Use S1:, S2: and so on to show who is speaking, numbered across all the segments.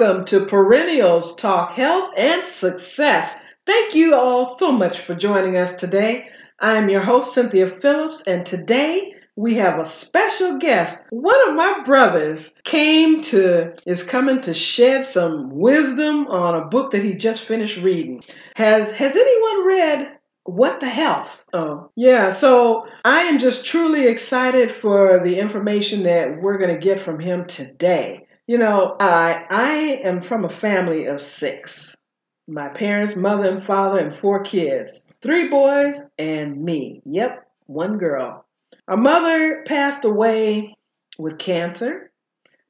S1: Welcome to Perennials Talk Health and Success. Thank you all so much for joining us today. I am your host, Cynthia Phillips, and today we have a special guest. One of my brothers came to, is coming to shed some wisdom on a book that he just finished reading. Has, has anyone read what the health? Oh, yeah. So I am just truly excited for the information that we're going to get from him today. You know, I I am from a family of six. My parents, mother and father, and four kids. Three boys and me. Yep, one girl. Our mother passed away with cancer.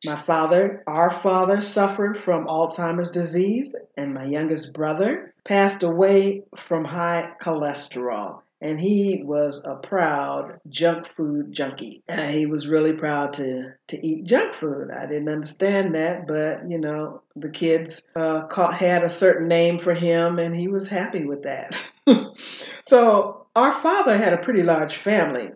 S1: My father, our father, suffered from Alzheimer's disease, and my youngest brother passed away from high cholesterol. And he was a proud junk food junkie. Uh, he was really proud to, to eat junk food. I didn't understand that, but you know, the kids uh, caught, had a certain name for him, and he was happy with that. so, our father had a pretty large family.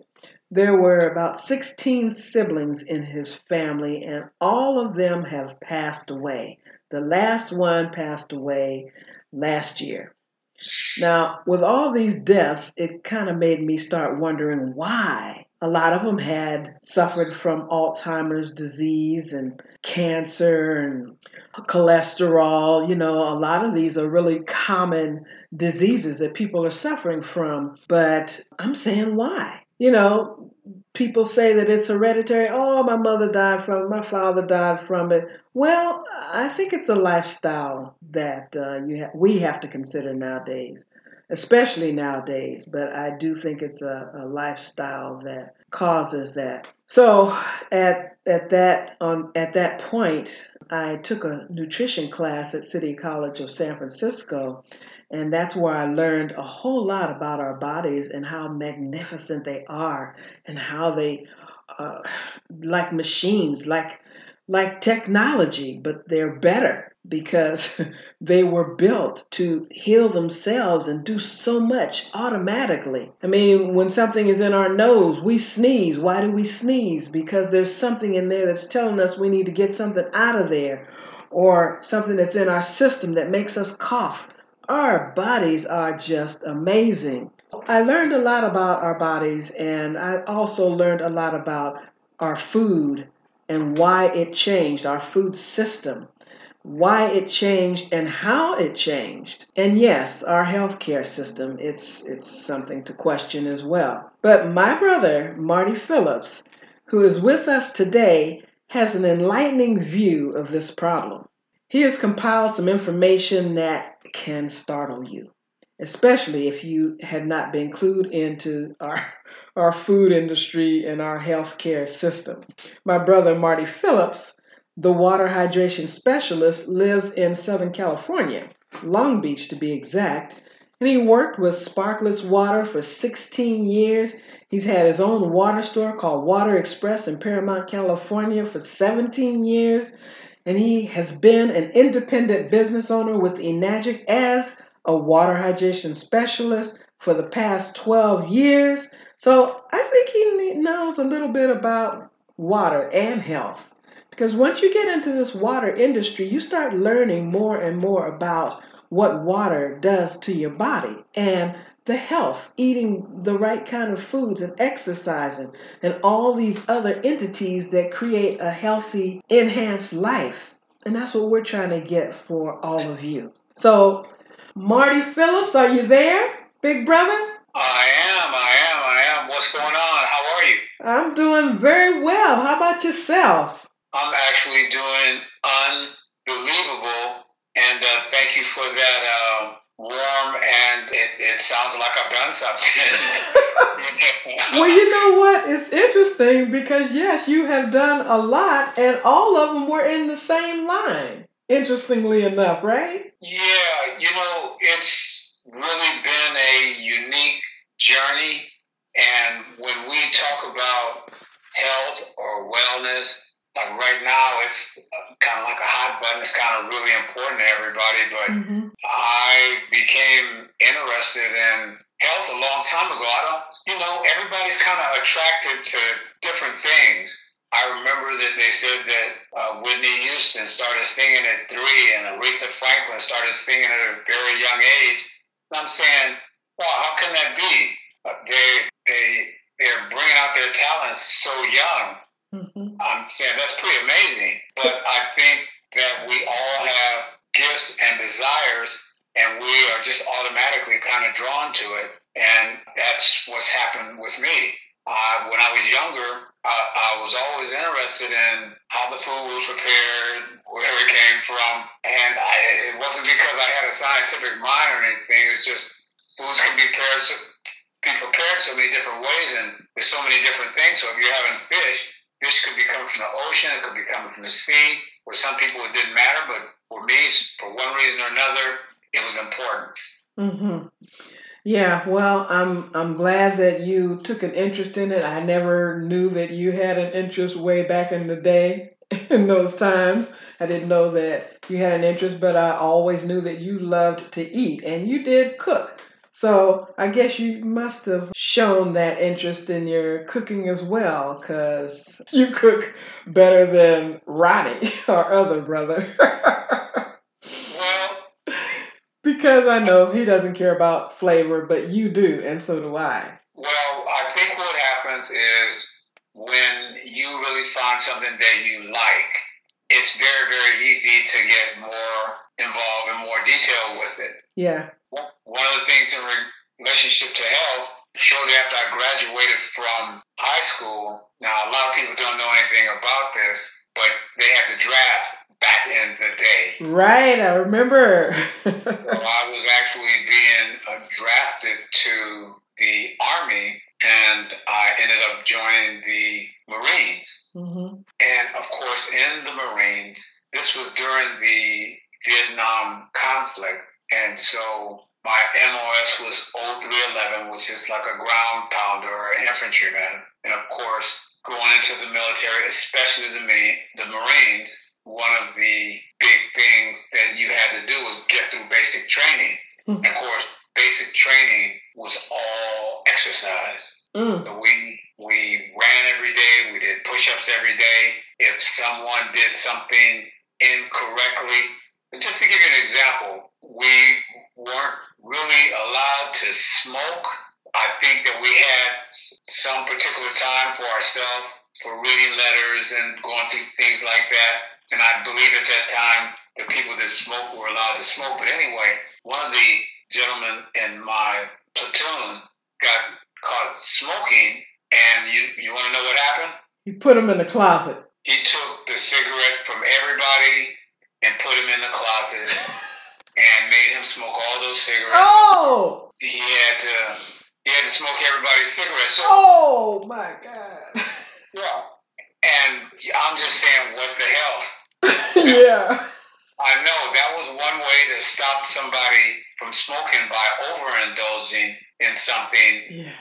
S1: There were about 16 siblings in his family, and all of them have passed away. The last one passed away last year. Now, with all these deaths, it kind of made me start wondering why. A lot of them had suffered from Alzheimer's disease and cancer and cholesterol. You know, a lot of these are really common diseases that people are suffering from. But I'm saying why? You know, people say that it's hereditary. Oh, my mother died from it, my father died from it. Well, I think it's a lifestyle that uh, you ha- we have to consider nowadays, especially nowadays. But I do think it's a, a lifestyle that causes that. So at at that on at that point, I took a nutrition class at City College of San Francisco, and that's where I learned a whole lot about our bodies and how magnificent they are and how they, uh, like machines, like like technology, but they're better because they were built to heal themselves and do so much automatically. I mean, when something is in our nose, we sneeze. Why do we sneeze? Because there's something in there that's telling us we need to get something out of there, or something that's in our system that makes us cough. Our bodies are just amazing. I learned a lot about our bodies, and I also learned a lot about our food and why it changed, our food system, why it changed and how it changed. And yes, our healthcare system, it's it's something to question as well. But my brother, Marty Phillips, who is with us today, has an enlightening view of this problem. He has compiled some information that can startle you, especially if you had not been clued into our, our food industry and our healthcare system. My brother, Marty Phillips, the water hydration specialist, lives in Southern California, Long Beach to be exact, and he worked with Sparklets Water for 16 years. He's had his own water store called Water Express in Paramount, California for 17 years and he has been an independent business owner with Enagic as a water hydration specialist for the past 12 years. So I think he knows a little bit about water and health. Because once you get into this water industry, you start learning more and more about what water does to your body. And the health, eating the right kind of foods and exercising, and all these other entities that create a healthy, enhanced life. And that's what we're trying to get for all of you. So, Marty Phillips, are you there, big brother?
S2: I am, I am, I am. What's going on? How are you?
S1: I'm doing very well. How about yourself?
S2: I'm actually doing unbelievable. And uh, thank you for that. Uh, warm and it, it sounds like I've done something.
S1: well, you know what? It's interesting because, yes, you have done a lot and all of them were in the same line, interestingly enough, right?
S2: Yeah, you know, it's really been a unique journey. And when we talk about health or wellness, like right now it's kind of like a hot button it's kind of really important to everybody but mm-hmm. i became interested in health a long time ago i don't you know everybody's kind of attracted to different things I remember that they said that uh, Whitney Houston started singing at three, and Aretha Franklin started singing at a very young age. And I'm saying, well, how can that be? Uh, they they they're bringing out their talents so young. Mm-hmm. I'm saying that's pretty amazing. But I think that we all have gifts and desires, and we are just automatically kind of drawn to it. And that's what's happened with me. Uh, when I was younger, I, I was always interested in how the food was prepared, where it came from, and I, it wasn't because I had a scientific mind or anything. It was just foods can be prepared, be prepared so many different ways, and there's so many different things. So if you're having fish, fish could be coming from the ocean, it could be coming from the sea. For some people, it didn't matter, but for me, for one reason or another, it was important.
S1: Mm-hmm. Yeah, well, I'm I'm glad that you took an interest in it. I never knew that you had an interest way back in the day in those times. I didn't know that you had an interest, but I always knew that you loved to eat and you did cook. So I guess you must have shown that interest in your cooking as well, because you cook better than Ronnie, our other brother. Because I know he doesn't care about flavor, but you do, and so do I.
S2: Well, I think what happens is when you really find something that you like, it's very, very easy to get more involved in more detail with it.
S1: Yeah.
S2: One of the things in relationship to health, shortly after I graduated from high school, now a lot of people don't know anything about this, but they had the draft back in the day.
S1: Right, I remember.
S2: so I was actually being uh, drafted to the Army and I ended up joining the Marines. Mm-hmm. And of course, in the Marines, this was during the Vietnam conflict. And so my MOS was 0311, which is like a ground pounder or infantryman. And of course, going into the military, especially the, the Marines, one of the big things that you had to do was get through basic training. Mm. Of course, basic training was all exercise. Mm. So we we ran every day. We did push-ups every day. If someone did something incorrectly, just to give you an example, we weren't really allowed to smoke. I think that we had some particular time for ourselves for reading letters and going through things like that and I believe at that time the people that smoke were allowed to smoke. But anyway, one of the gentlemen in my platoon got caught smoking, and you you want to know what happened?
S1: You put him in the closet.
S2: He took the cigarette from everybody and put him in the closet and made him smoke all those cigarettes.
S1: Oh!
S2: He had to he had to smoke everybody's cigarettes. So,
S1: oh my God!
S2: Yeah. And I'm just saying, what the hell?
S1: yeah.
S2: I know that was one way to stop somebody from smoking by overindulging in something.
S1: Yeah.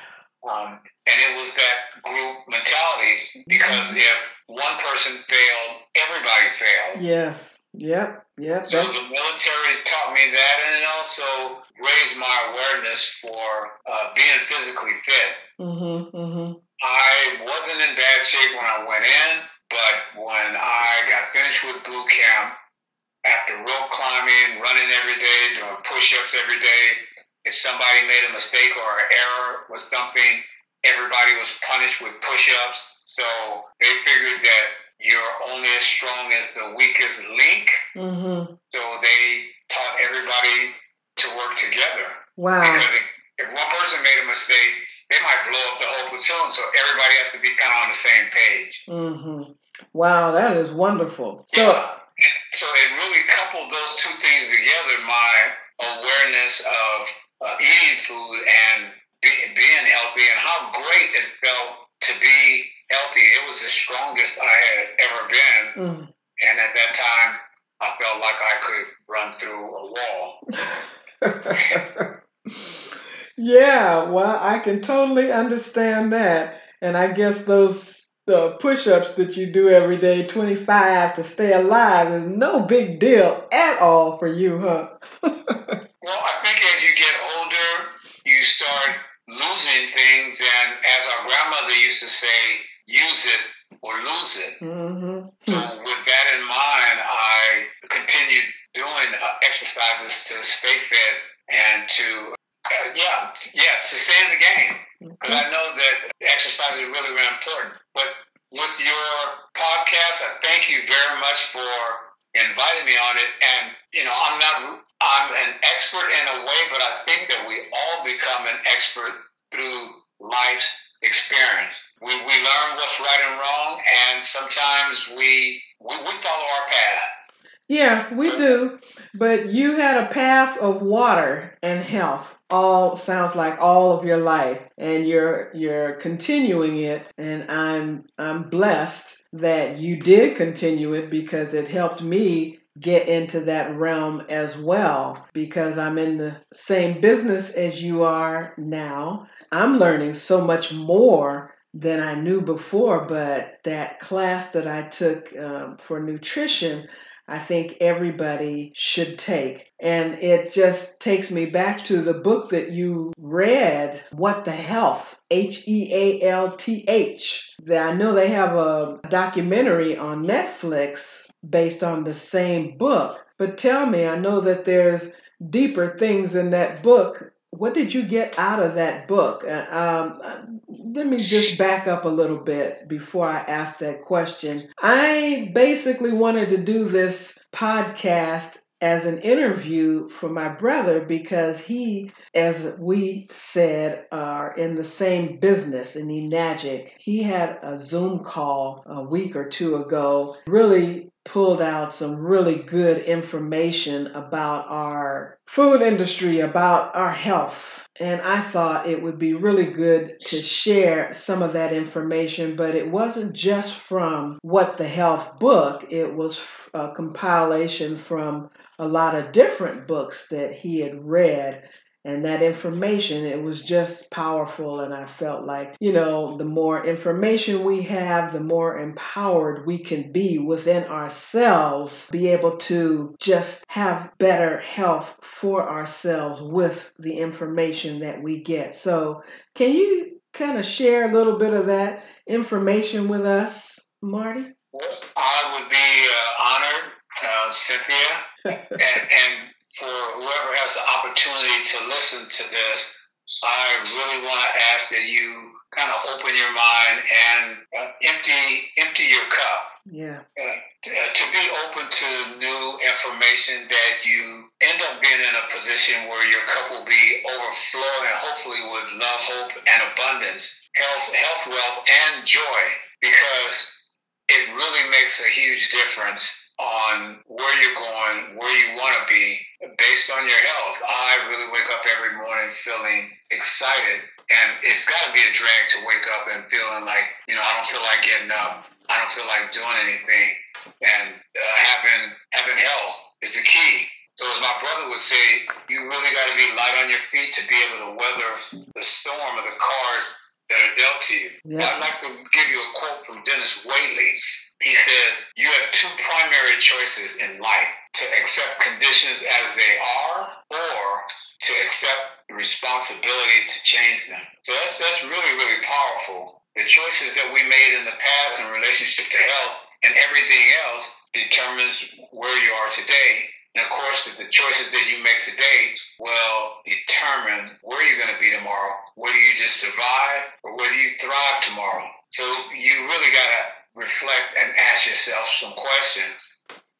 S2: Um, and it was that group mentality because if one person failed, everybody failed.
S1: Yes. Yep. Yep.
S2: So the military taught me that, and it also raised my awareness for uh, being physically fit.
S1: Mm-hmm, mm-hmm.
S2: I wasn't in bad shape when I went in, but when I got finished with boot camp, after rope climbing, running every day, doing push-ups every day, if somebody made a mistake or an error was something, everybody was punished with push-ups. So they figured that you're only as strong as the weakest link.
S1: Mm-hmm.
S2: So they taught everybody to work together.
S1: Wow.
S2: Because if, one person made a mistake, they might blow up the whole platoon. So everybody has to be kind of on the same page.
S1: Mm-hmm. Wow, that is wonderful. So,
S2: yeah. so it really coupled those two things together. My awareness of uh, eating food and be, being healthy, and how great it felt to be healthy. It was the strongest I had ever been, mm. and at that time, I felt like I could run through
S1: a wall. Yeah, well, I can totally understand that. And I guess those the push-ups that you do every day, 25 to stay alive is no big deal at all for you, huh?
S2: well, I think as you get older, you start losing things and as our grandmother used to say, use it or lose it. Mm-hmm. So, with that in mind, I continued doing uh, exercises to stay fit and to, uh, yeah, yeah, to stay in the game. Because I know that exercise is really, really important. But with your podcast, I thank you very much for inviting me on it. And, you know, I'm not, I'm an expert in a way, but I think that we all become an expert through life's experience. We, we learn what's right and wrong, and sometimes we, we, we follow our path.
S1: Yeah, we do. But you had a path of water and health. All sounds like all of your life and you're you're continuing it and I'm I'm blessed that you did continue it because it helped me get into that realm as well because I'm in the same business as you are now. I'm learning so much more than I knew before, but that class that I took um, for nutrition, I think everybody should take. And it just takes me back to the book that you read, What the Health, H E A L T H. I know they have a documentary on Netflix based on the same book. But tell me, I know that there's deeper things in that book. What did you get out of that book? Uh, um, let me just back up a little bit before I ask that question. I basically wanted to do this podcast as an interview for my brother because he, as we said, are in the same business in Enagic. He had a Zoom call a week or two ago, really pulled out some really good information about our food industry, about our health. And I thought it would be really good to share some of that information, but it wasn't just from What the Health book, it was a compilation from a lot of different books that he had read and that information it was just powerful and i felt like you know the more information we have the more empowered we can be within ourselves be able to just have better health for ourselves with the information that we get. So can you kind of share a little bit of that information with us marty?
S2: I would be uh, honored uh, cynthia. And, and for whoever has the opportunity to listen to this, I really want to ask that you kind of open your mind and uh, empty empty your cup.
S1: Yeah.
S2: Uh, to, uh, to be open to new information that you end up being in a position where your cup will be overflowing, hopefully with love, hope, and abundance, health, health, wealth, and joy, because it really makes a huge difference on where you're going, where you want to be, based on your health. I really wake up every morning feeling excited, and it's got to be a drag to wake up and feeling like, you know, I don't feel like getting up. I don't feel like doing anything, and uh, having having health is the key. So as my brother would say, you really got to be light on your feet to be able to weather the storm of the cars that are dealt to you. Yeah. I'd like to give you a quote from Dennis Waitley. He says, You have two primary choices in life to accept conditions as they are or to accept the responsibility to change them. So that's, that's really, really powerful. The choices that we made in the past in relationship to health and everything else determines where you are today. And of course, the choices that you make today will determine where you're going to be tomorrow, whether you just survive or whether you thrive tomorrow. So you really got to reflect and ask yourself some questions.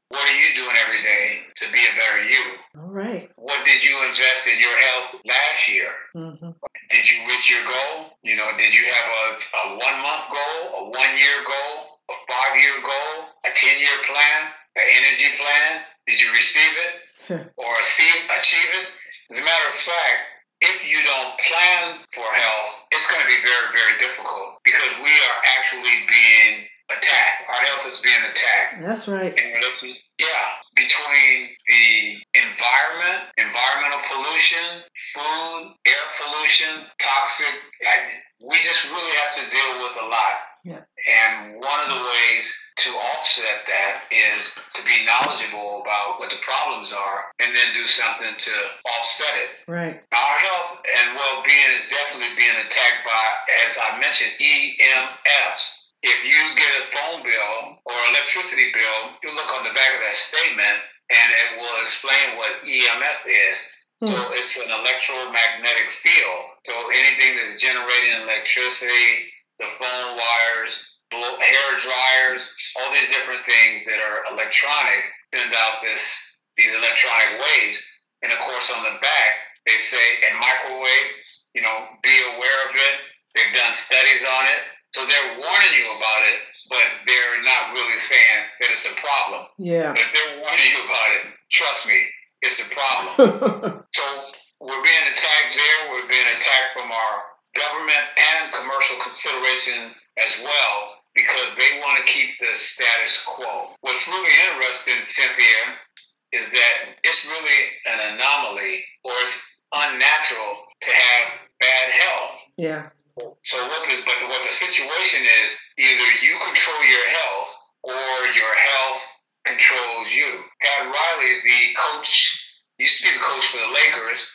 S2: What are you doing every day to be a better you?
S1: All right.
S2: What did you invest in your health last year? Mm-hmm. Did you reach your goal? You know, did you have a, a one month goal, a one year goal, a five year goal, a 10 year plan, an energy plan? Did you receive it or achieve, achieve it? As a matter of fact, if you don't plan for health, it's going to be very, very difficult because we are actually being attacked. Our health is being attacked.
S1: That's right.
S2: yeah, between the environment, environmental pollution, food, air pollution, toxic, we just really have to deal with a lot.
S1: Yeah.
S2: And one of the ways to offset that is to be knowledgeable about what the problems are and then do something to offset it.
S1: Right.
S2: Our health and well being is definitely being attacked by, as I mentioned, EMFs if you get a phone bill or electricity bill, you look on the back of that statement and it will explain what EMF is. Hmm. So it's an electromagnetic field. So anything that's generating electricity, the phone wires, hair dryers, all these different things that are electronic send out this these electronic waves. And of course, on the back they say and microwave. You know, be aware of it. They've done studies on it, so they're warning you about it, but they're not really saying that it's a problem.
S1: Yeah.
S2: But if they're warning you about it, trust me, it's a problem. so we're being attacked there. We're being attacked from our government and commercial considerations as well because they want to keep the status quo. What's really interesting, Cynthia, is that it's really an anomaly or it's unnatural to have bad health.
S1: Yeah.
S2: So what the but what the situation is, either you control your health or your health controls you. Pat Riley, the coach, used to be the coach for the Lakers.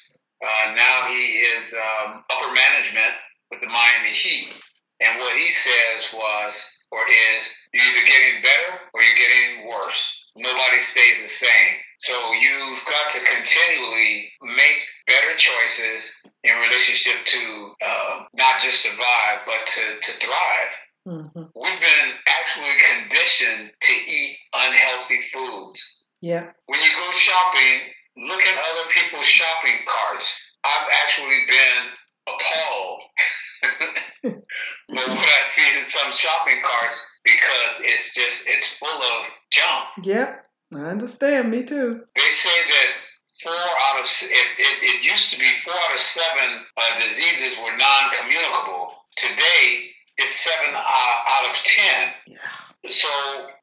S2: Uh, now he is um, upper management with the Miami Heat. And what he says was, or is, you're either getting better or you're getting worse. Nobody stays the same. So you've got to continually make better choices in relationship to uh, not just survive, but to, to thrive. Mm-hmm. We've been actually conditioned to eat unhealthy foods.
S1: Yeah.
S2: When you go shopping, look at other people's shopping carts. I've actually been appalled but what I see in some shopping carts because it's just it's full of junk.
S1: Yep, I understand. Me too.
S2: They say that four out of it, it, it used to be four out of seven uh, diseases were non-communicable. Today, it's seven uh, out of ten.
S1: Yeah.
S2: So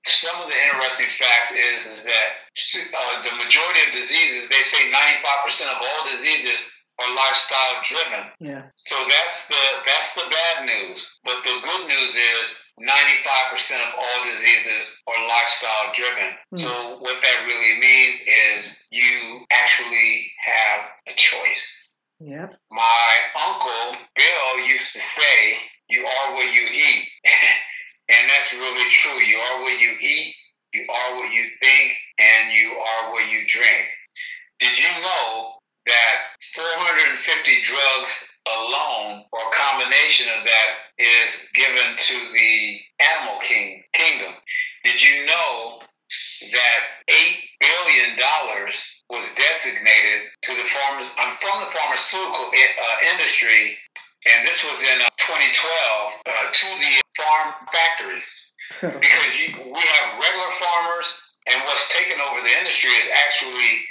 S2: some of the interesting facts is is that uh, the majority of diseases, they say 95% of all diseases are lifestyle driven.
S1: Yeah.
S2: So that's the that's the bad news. But the good news is 95% of all diseases are lifestyle driven. Mm. So what that really means is you actually have a choice.
S1: Yep.
S2: My uncle Bill used to say, "You are what you eat," and that's really true. You are what you eat. You are what you think, and you are what you drink. Did you know that 450 drugs alone or a combination of that is given to the animal king, kingdom. Did you know that $8 billion was designated to the farmers, I'm from the pharmaceutical uh, industry, and this was in uh, 2012, uh, to the farm factories. because you, we have regular farmers, and what's taken over the industry is actually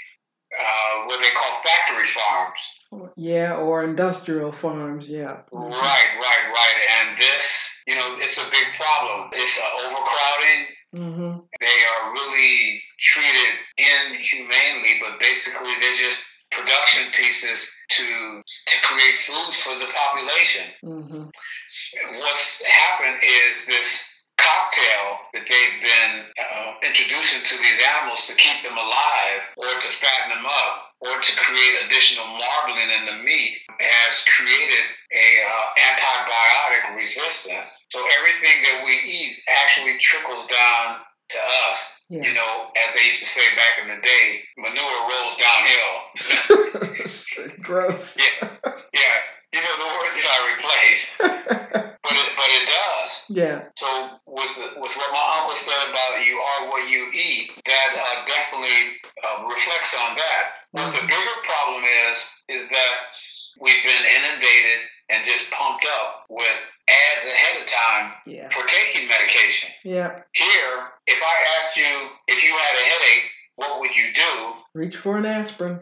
S2: uh, what they call factory farms.
S1: Yeah, or industrial farms. Yeah.
S2: Right, right, right. And this, you know, it's a big problem. It's uh, overcrowding. Mm-hmm. They are really treated inhumanely, but basically they're just production pieces to to create food for the population. Mm-hmm. What's happened is this cocktail that they've been uh, introducing to these animals to keep them alive or to fatten them up or to create additional marbling in the meat has created a uh, antibiotic resistance. So everything that we eat actually trickles down to us. Yeah. You know, as they used to say back in the day, manure rolls
S1: downhill. Gross.
S2: Yeah, yeah. You know the word that I replaced. But it, but it does.
S1: Yeah.
S2: So with what my uncle said about you are what you eat, that uh, definitely uh, reflects on that. But the bigger problem is is that we've been inundated and just pumped up with ads ahead of time
S1: yeah.
S2: for taking medication.
S1: Yeah.
S2: Here, if I asked you if you had a headache, what would you do?
S1: Reach for an aspirin.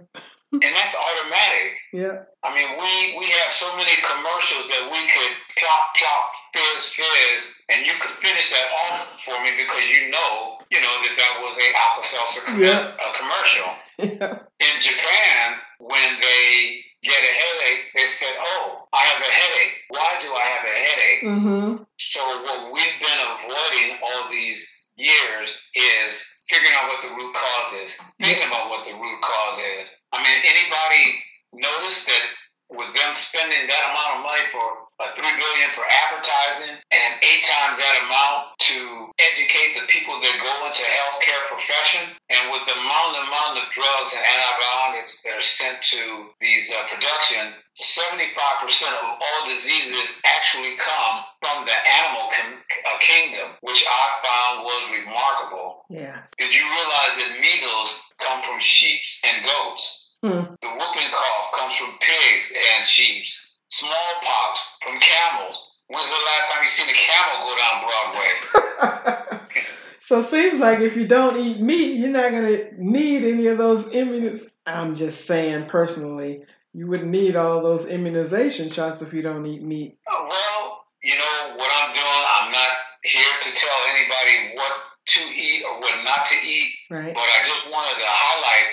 S2: And that's automatic.
S1: Yeah.
S2: I mean, we we have so many commercials that we could plop plop fizz fizz, and you could finish that off for me because you know you know that that was a Alka Seltzer
S1: yeah.
S2: a commercial.
S1: Yeah.
S2: In Japan, when they get a headache, they said, "Oh, I have a headache. Why do I have a headache?"
S1: Mm-hmm.
S2: So what we've been avoiding all these years is figuring out what the root cause is, thinking about what the root cause is. I mean, anybody notice that with them spending that amount of money for uh, three billion for advertising and eight times that amount to educate the people that go into healthcare profession. And with the amount and amount of drugs and antibiotics that are sent to these uh, productions, 75% of all diseases actually come from the animal com- uh, kingdom, which I found was remarkable.
S1: Yeah.
S2: Did you realize that measles come from sheep and goats?
S1: Hmm.
S2: The whooping cough comes from pigs and sheep smallpox from camels. When's the last time you seen a camel go down Broadway?
S1: so it seems like if you don't eat meat, you're not going to need any of those immunizations. I'm just saying personally, you wouldn't need all those immunization shots if you don't eat meat.
S2: Oh, well, you know what I'm doing. I'm not here to tell anybody what to eat or what not to eat.
S1: Right.
S2: But I just wanted to highlight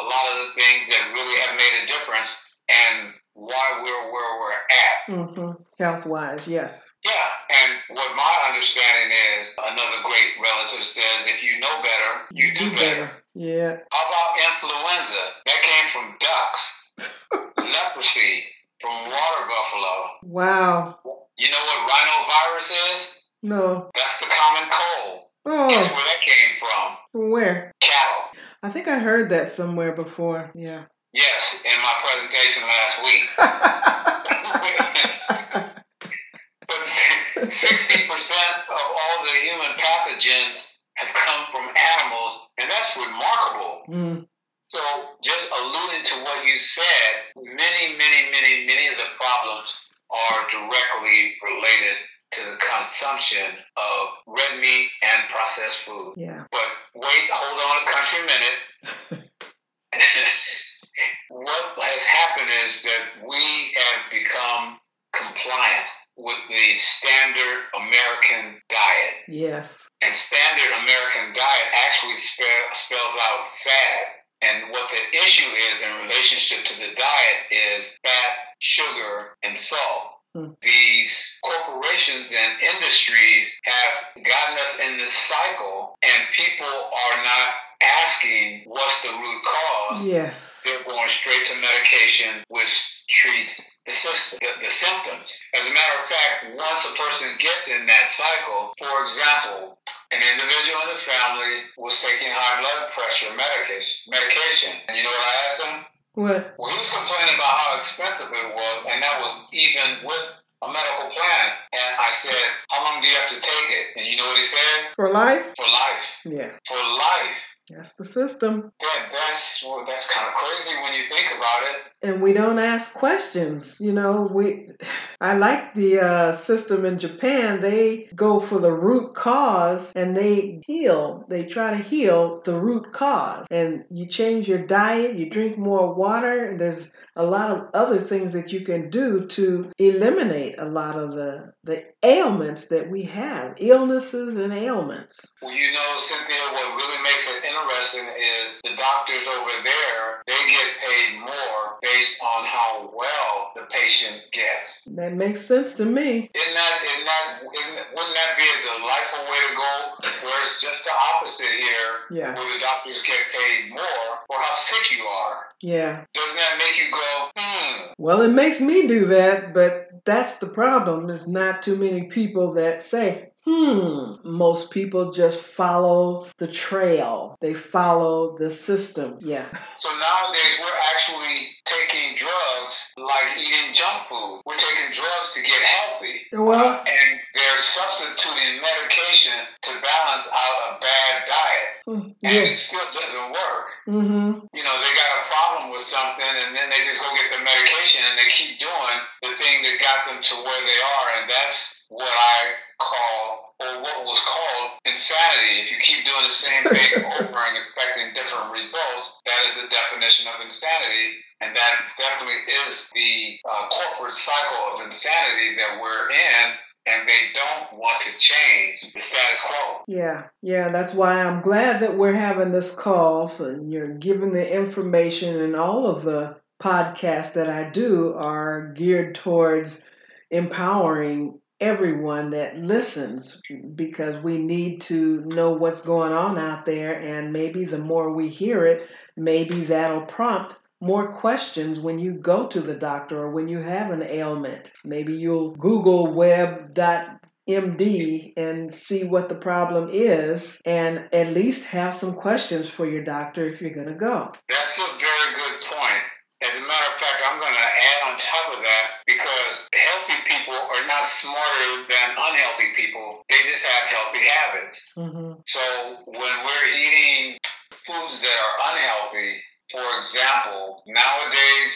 S2: a lot of the things that really have made a difference and why we're where we're at.
S1: Mm-hmm. Health wise, yes.
S2: Yeah, and what my understanding is, another great relative says, if you know better, you do, do better. better.
S1: Yeah.
S2: How about influenza? That came from ducks. Leprosy from water buffalo.
S1: Wow.
S2: You know what rhinovirus is?
S1: No.
S2: That's the common cold.
S1: Oh.
S2: Guess where that came from?
S1: From where?
S2: Cattle.
S1: I think I heard that somewhere before. Yeah.
S2: Yes, in my presentation last week. but 60% of all the human pathogens have come from animals, and that's remarkable.
S1: Mm.
S2: So, just alluding to what you said, many, many, many, many of the problems are directly related to the consumption of red meat and processed food.
S1: Yeah.
S2: But wait, hold on a country minute. what has happened is that we have become compliant with the standard American diet.
S1: Yes.
S2: And standard American diet actually spell, spells out sad. And what the issue is in relationship to the diet is fat, sugar, and salt.
S1: Hmm.
S2: These corporations and industries have gotten us in this cycle, and people are not asking what's the root cause.
S1: Yes.
S2: They're going straight to medication, which treats the, system, the, the symptoms. As a matter of fact, once a person gets in that cycle, for example, an individual in the family was taking high blood pressure medication, medication. And you know what I asked him?
S1: What?
S2: Well, he was complaining about how expensive it was, and that was even with a medical plan. And I said, How long do you have to take it? And you know what he said?
S1: For life?
S2: For life.
S1: Yeah.
S2: For life.
S1: That's the system.
S2: That, that's well, that's kind of crazy when you think about it.
S1: And we don't ask questions. You know, we. I like the uh, system in Japan. They go for the root cause and they heal. They try to heal the root cause. And you change your diet. You drink more water. And there's a lot of other things that you can do to eliminate a lot of the the ailments that we have, illnesses and ailments.
S2: Well, you know, Cynthia, what really makes it interesting is the doctors over there, they get paid more based on how well the patient gets.
S1: That makes sense to me.
S2: Isn't that, isn't that, isn't, wouldn't that be a delightful way to go? Where it's just the opposite here,
S1: yeah.
S2: where the doctors get paid more for how sick you are.
S1: Yeah.
S2: Doesn't that make you go, hmm?
S1: Well, it makes me do that, but that's the problem. There's not too many people that say, hmm. Most people just follow the trail, they follow the system. Yeah.
S2: So nowadays, we're actually taking drugs like eating junk food. We're taking drugs to get healthy.
S1: Well,
S2: and they're substituting medication to balance out a bad diet.
S1: Mm,
S2: And
S1: yeah.
S2: it still doesn't work.
S1: Mm-hmm.
S2: You know, they got a problem with something and then they just go get the medication and they keep doing the thing that got them to where they are. And that's what I call, or what was called, insanity. If you keep doing the same thing over and expecting different results, that is the definition of insanity. And that definitely is the uh, corporate cycle of insanity that we're in. And they don't want to change the status quo.
S1: Yeah, yeah, that's why I'm glad that we're having this call. So you're giving the information, and all of the podcasts that I do are geared towards empowering everyone that listens because we need to know what's going on out there. And maybe the more we hear it, maybe that'll prompt more questions when you go to the doctor or when you have an ailment. Maybe you'll Google web.md and see what the problem is and at least have some questions for your doctor if you're going to go.
S2: That's a very good point. As a matter of fact, I'm going to add on top of that because healthy people are not smarter than unhealthy people. They just have healthy habits. Mm-hmm. So when we're eating foods that are unhealthy, for example, nowadays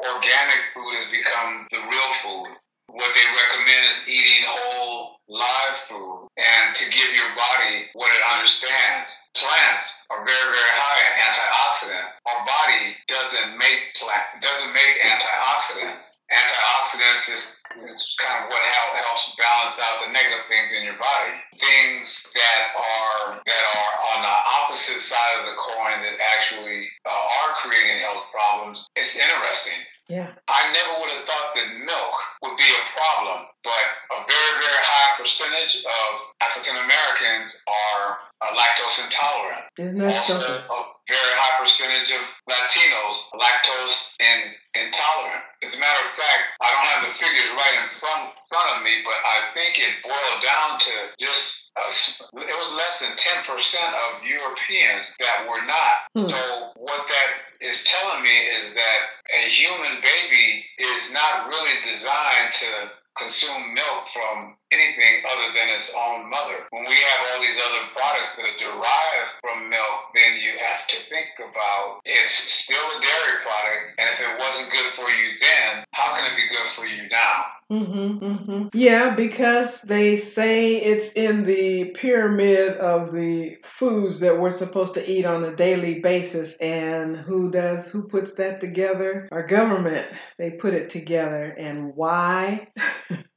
S2: organic food has become the real food. What they recommend is eating whole live food and to give your body what it understands. Plants are very, very high in antioxidants. Our body doesn't make plant doesn't make antioxidants. Antioxidants is, is kind of what helps balance out the negative things in your body. Things that are that are on the opposite side of the coin that actually uh, are creating health problems. It's interesting.
S1: Yeah.
S2: I never would have thought that milk would be a problem, but a very, very high percentage of African Americans are uh, lactose intolerant.
S1: Isn't that
S2: also,
S1: something?
S2: a very high percentage of Latinos lactose in, intolerant. As a matter of fact, I don't have the figures right in front, front of me, but I think it boiled down to just uh, it was less than 10% of Europeans that were not. Hmm. So, what that is telling me is that a human baby is not really designed to consume milk from anything other than its own mother. When we have all these other products that are derived from milk, then you have to think about it's still a dairy product, and if it wasn't good for you then, how can it be good for you now?
S1: Mm-hmm, mm-hmm. Yeah, because they say it's in the pyramid of the foods that we're supposed to eat on a daily basis. And who does, who puts that together? Our government. They put it together. And why?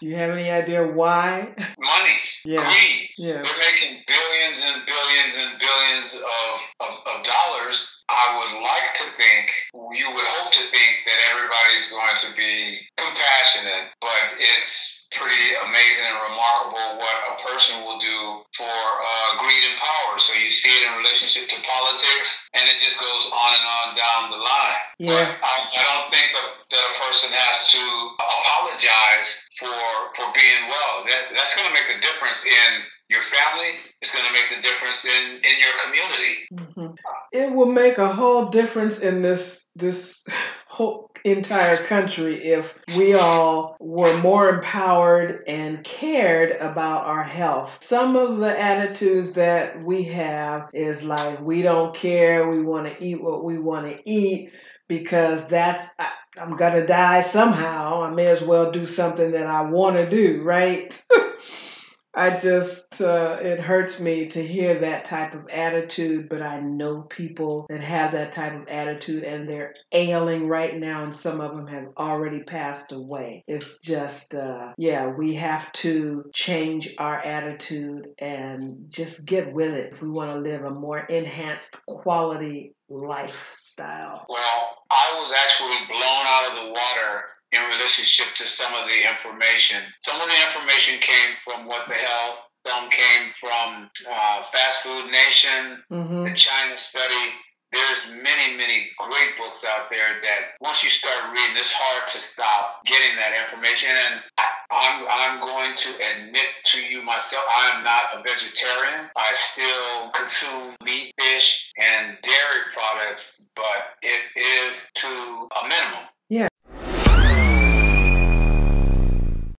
S1: Do you have any idea why?
S2: Money.
S1: Yeah.
S2: Greed.
S1: Yeah.
S2: They're making billions and billions and billions of, of, of dollars. I would like to think, you would hope to think that everybody's going to be compassionate, but it's pretty amazing and remarkable what a person will do for uh, greed and power. So you see it in relationship to politics, and it just goes on and on down the line.
S1: Yeah.
S2: I, I don't think that, that a person has to apologize for for being well. That that's going to make a difference in your family. It's going to make the difference in in your community.
S1: Mm-hmm. It will make a whole difference in this this whole entire country if we all were more empowered and cared about our health. Some of the attitudes that we have is like we don't care, we want to eat what we want to eat because that's I, am gonna die somehow. I may as well do something that I want to do, right? I just, uh, it hurts me to hear that type of attitude, but I know people that have that type of attitude and they're ailing right now, and some of them have already passed away. It's just, uh, yeah, we have to change our attitude and just get with it if we want to live a more enhanced quality lifestyle.
S2: Well, I was actually blown out of the water in relationship to some of the information. Some of the information came from What the Hell. some came from uh, Fast Food Nation, mm-hmm. the China study. There's many, many great books out there that once you start reading, it's hard to stop getting that information. And I, I'm, I'm going to admit to you myself, I am not a vegetarian. I still consume meat, fish, and dairy products, but it is to a minimum.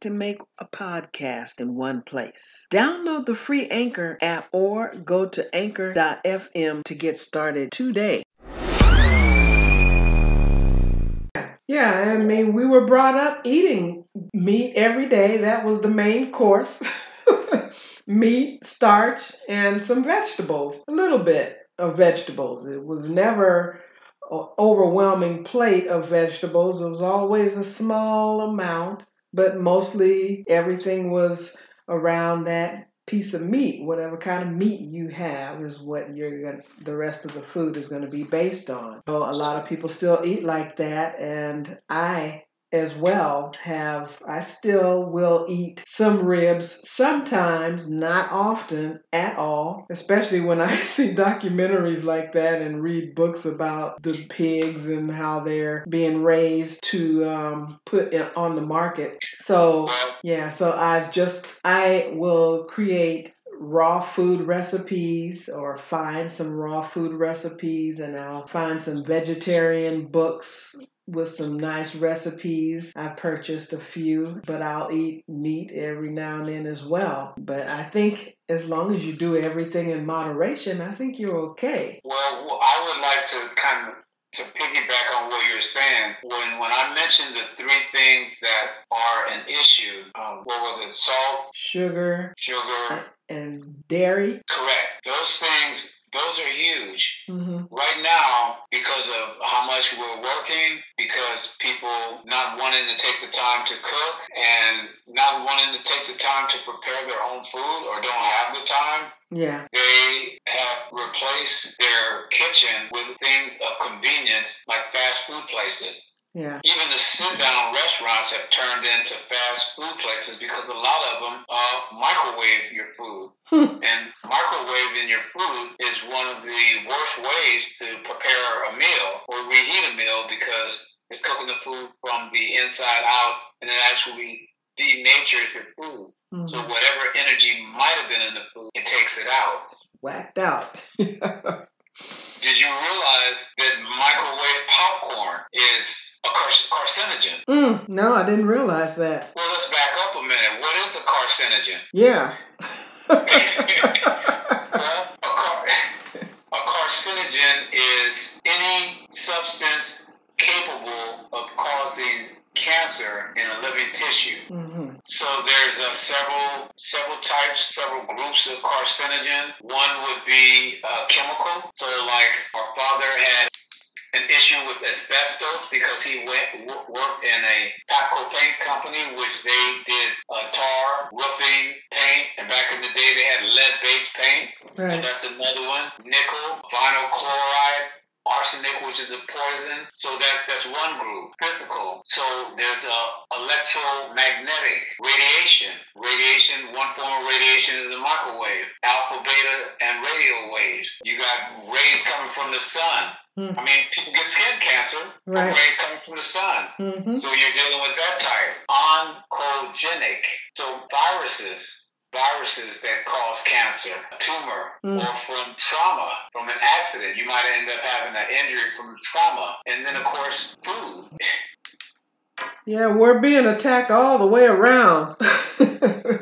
S1: to make a podcast in one place. Download the free Anchor app or go to anchor.fm to get started today. Yeah, I mean, we were brought up eating meat every day. That was the main course meat, starch, and some vegetables. A little bit of vegetables. It was never an overwhelming plate of vegetables. It was always a small amount, but mostly everything was around that piece of meat, whatever kind of meat you have, is what you're going the rest of the food is going to be based on. So a lot of people still eat like that, and I as well have I still will eat some ribs sometimes, not often at all, especially when I see documentaries like that and read books about the pigs and how they're being raised to um, put on the market. So, yeah, so I've just, I will create raw food recipes or find some raw food recipes and I'll find some vegetarian books with some nice recipes. I purchased a few, but I'll eat meat every now and then as well. But I think as long as you do everything in moderation, I think you're okay.
S2: Well, I would like to kind of to piggyback on what you're saying, when when I mentioned the three things that are an issue, um, what was it? Salt,
S1: sugar,
S2: sugar,
S1: and dairy.
S2: Correct. Those things those are huge. Mm-hmm. Right now, because of how much we're working, because people not wanting to take the time to cook and not wanting to take the time to prepare their own food or don't have the time,
S1: yeah.
S2: They have replaced their kitchen with things of convenience like fast food places.
S1: Yeah.
S2: Even the sit down restaurants have turned into fast food places because a lot of them uh, microwave your food. Hmm. and microwaving your food is one of the worst ways to prepare a meal or reheat a meal because it's cooking the food from the inside out and it actually denatures the food. Mm-hmm. So whatever energy might have been in the food, it takes it out.
S1: Whacked out.
S2: Did you realize that microwave popcorn is a carcinogen?
S1: Mm, no, I didn't realize that.
S2: Well, let's back up a minute. What is a carcinogen?
S1: Yeah. well,
S2: a, car- a carcinogen is any substance capable of causing cancer in a living tissue. Mm-hmm. So there's uh, several several types, several groups of carcinogens. One would be uh, chemical. So like our father had an issue with asbestos because he went w- worked in a Tapco paint company, which they did uh, tar, roofing, paint, and back in the day they had lead-based paint. Right. So that's another one. Nickel, vinyl chloride, arsenic, which is a poison. So that's that's one group. Physical. So there's a electromagnetic radiation. Radiation, one form of radiation is the microwave, alpha, beta, and radio waves. You got rays coming from the sun. Mm. I mean, people get skin cancer right. from rays coming from the sun. Mm-hmm. So you're dealing with that type. Oncogenic. So viruses viruses that cause cancer, tumor, mm. or from trauma, from an accident. You might end up having an injury from trauma. And then, of course, food.
S1: Yeah, we're being attacked all the way around.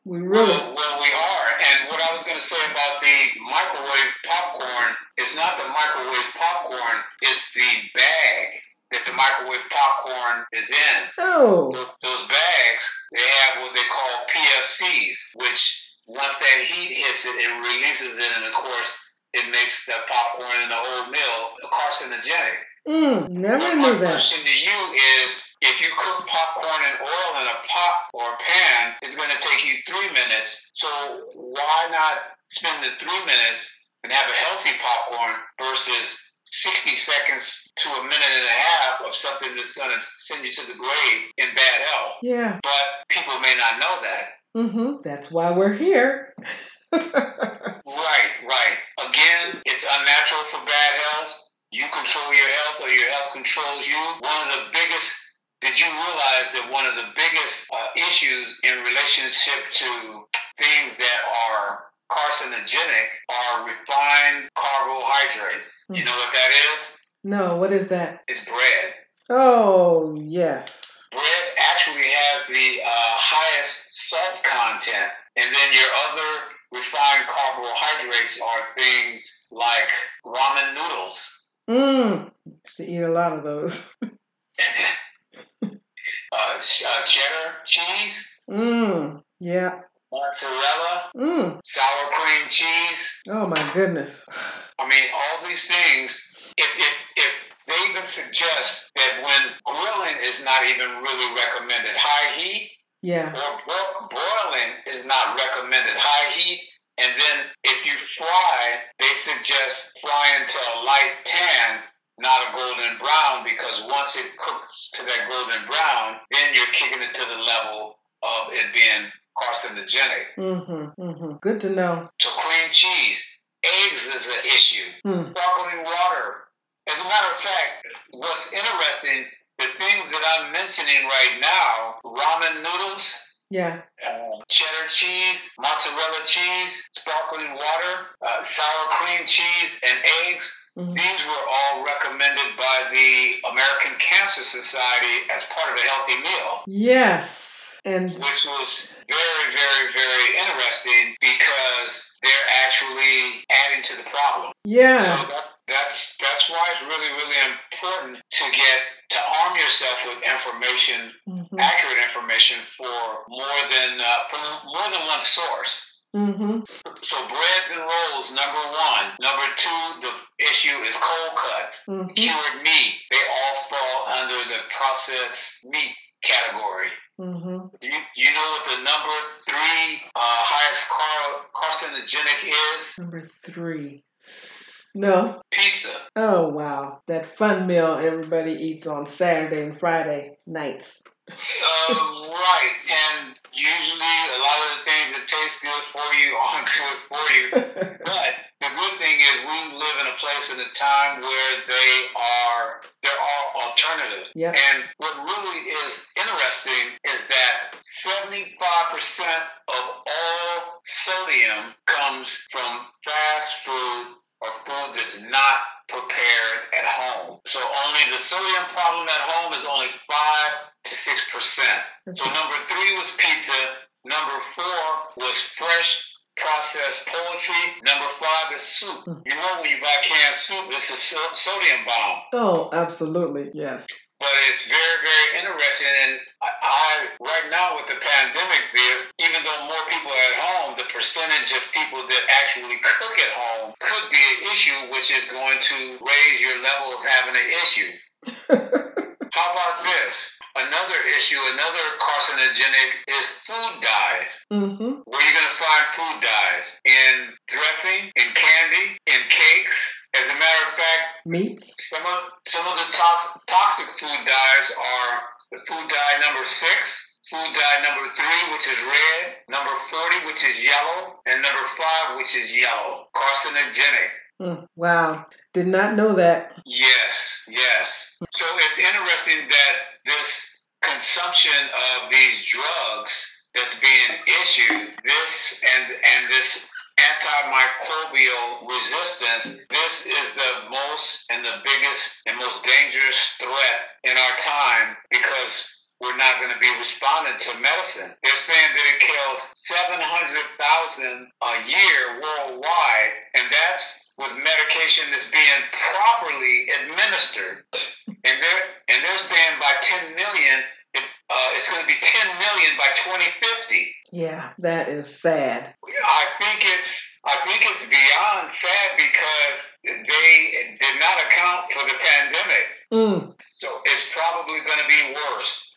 S1: we really.
S2: Well, well, we are. And what I was going to say about the microwave popcorn, it's not the microwave popcorn, it's the bag the microwave popcorn is in.
S1: Oh.
S2: Those bags, they have what they call PFCs, which once that heat hits it, it releases it, and of course, it makes the popcorn and the whole meal carcinogenic.
S1: Mm, never knew that.
S2: My question to you is if you cook popcorn and oil in a pot or a pan, it's going to take you three minutes. So why not spend the three minutes and have a healthy popcorn versus 60 seconds to a minute and a half of something that's going to send you to the grave in bad health.
S1: Yeah.
S2: But people may not know that.
S1: Mm-hmm. That's why we're here.
S2: right, right. Again, it's unnatural for bad health. You control your health or your health controls you. One of the biggest did you realize that one of the biggest uh, issues in relationship to things that are carcinogenic are refined carbohydrates. Mm. You know what that is?
S1: No, what is that?
S2: It's bread.
S1: Oh, yes.
S2: Bread actually has the uh, highest salt content. And then your other refined carbohydrates are things like ramen noodles.
S1: Mmm. to eat a lot of those.
S2: uh, uh, cheddar cheese.
S1: Mmm. Yeah
S2: mozzarella,
S1: mm.
S2: sour cream cheese.
S1: Oh my goodness!
S2: I mean, all these things. If if if they even suggest that when grilling is not even really recommended, high heat
S1: Yeah.
S2: or bro- broiling is not recommended, high heat. And then if you fry, they suggest frying to a light tan, not a golden brown, because once it cooks to that golden brown, then you're kicking it to the level of it being carcinogenic.
S1: Mm-hmm. Mm-hmm. Good to know.
S2: So cream cheese, eggs is an issue.
S1: Hmm.
S2: Sparkling water. As a matter of fact, what's interesting, the things that I'm mentioning right now, ramen noodles,
S1: Yeah.
S2: uh, cheddar cheese, mozzarella cheese, sparkling water, uh, sour cream cheese, and eggs.
S1: Mhm.
S2: These were all recommended by the American Cancer Society as part of a healthy meal,
S1: Yes. And
S2: which was very, very, very interesting because they're actually adding to the problem.
S1: yeah.
S2: So that, that's that's why it's really, really important to get to arm yourself with information
S1: Mm-hmm.
S2: accurate information for more than uh, from more than one source.
S1: Mm-hmm.
S2: So breads and rolls, number one. Number two, the issue is cold cuts,
S1: Mm-hmm.
S2: cured meat. They all fall under the processed meat category.
S1: Mm-hmm.
S2: Do you, you know what the number three uh, highest car- carcinogenic is?
S1: Number three. No.
S2: Pizza.
S1: Oh wow. That fun meal everybody eats on Saturday and Friday nights.
S2: Uh, right, and usually a lot of the things that taste good for you aren't good for you. But the good thing is we live in a place and a time where they are there are alternatives.
S1: Yep.
S2: And what really is interesting is that 75% of all sodium comes from fast food or food that's not prepared at home. So only the sodium problem at home is only five to six percent. So number three was pizza. Number four was fresh processed poultry. Number five is soup. Mm. You know when you buy canned soup, it's a so- sodium bomb.
S1: Oh, absolutely. Yes.
S2: But it's very, very interesting. And I, I right now with the pandemic, there, even though more people are at home, the percentage of people that actually cook at home could be an issue, which is going to raise your level of having an issue. How about this? Another issue, another carcinogenic is food dyes.
S1: mm-hmm.
S2: Where are you going to find food dyes? In dressing, in candy, in cakes. As a matter of fact,
S1: Meats.
S2: some of some of the tox- toxic food dyes are the food dye number six, food dye number three, which is red, number forty, which is yellow, and number five, which is yellow. Carcinogenic.
S1: Mm, wow. Did not know that.
S2: Yes, yes. So it's interesting that this consumption of these drugs that's being issued, this and and this antimicrobial resistance, this is the most and the biggest and most dangerous threat in our time because we're not going to be responding to medicine. They're saying that it kills 700,000 a year worldwide, and that's with medication that's being properly administered. And they're and they're saying by 10 million, it, uh, it's going to be 10 million by 2050.
S1: Yeah, that is sad.
S2: I think it's I think it's beyond sad because they did not account for the pandemic.
S1: Mm,
S2: So it's probably going to be.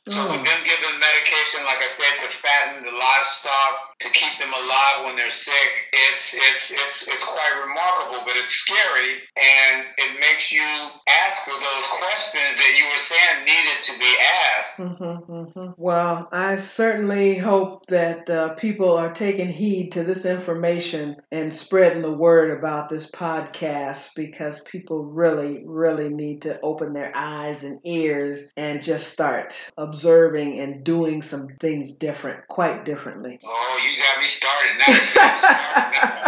S2: So
S1: Mm.
S2: with them giving medication, like I said, to fatten the livestock, to keep them alive when they're sick, it's it's it's it's quite remarkable, but it's scary, and it makes you ask for those questions that you were saying needed to be asked.
S1: hmm hmm Well, I certainly hope that uh, people are taking heed to this information and spreading the word about this podcast because people really, really need to open their eyes and ears and just start observing and doing some things different, quite differently.
S2: Oh, you got me started now. You got me started.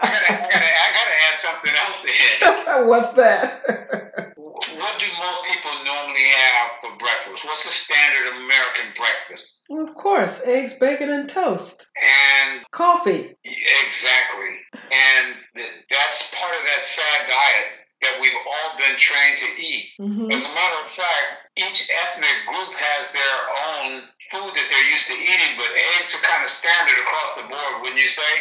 S2: I gotta, I gotta, I gotta add something else in.
S1: What's that?
S2: What do most people normally have for breakfast? What's the standard American breakfast?
S1: well, of course, eggs, bacon, and toast.
S2: And
S1: Coffee.
S2: exactly, and that's part of that sad diet that we've all been trained to eat.
S1: hmm
S2: As a matter of fact, each ethnic group has their own food that they're used to eating, but eggs are kind of standard across the board, wouldn't you say?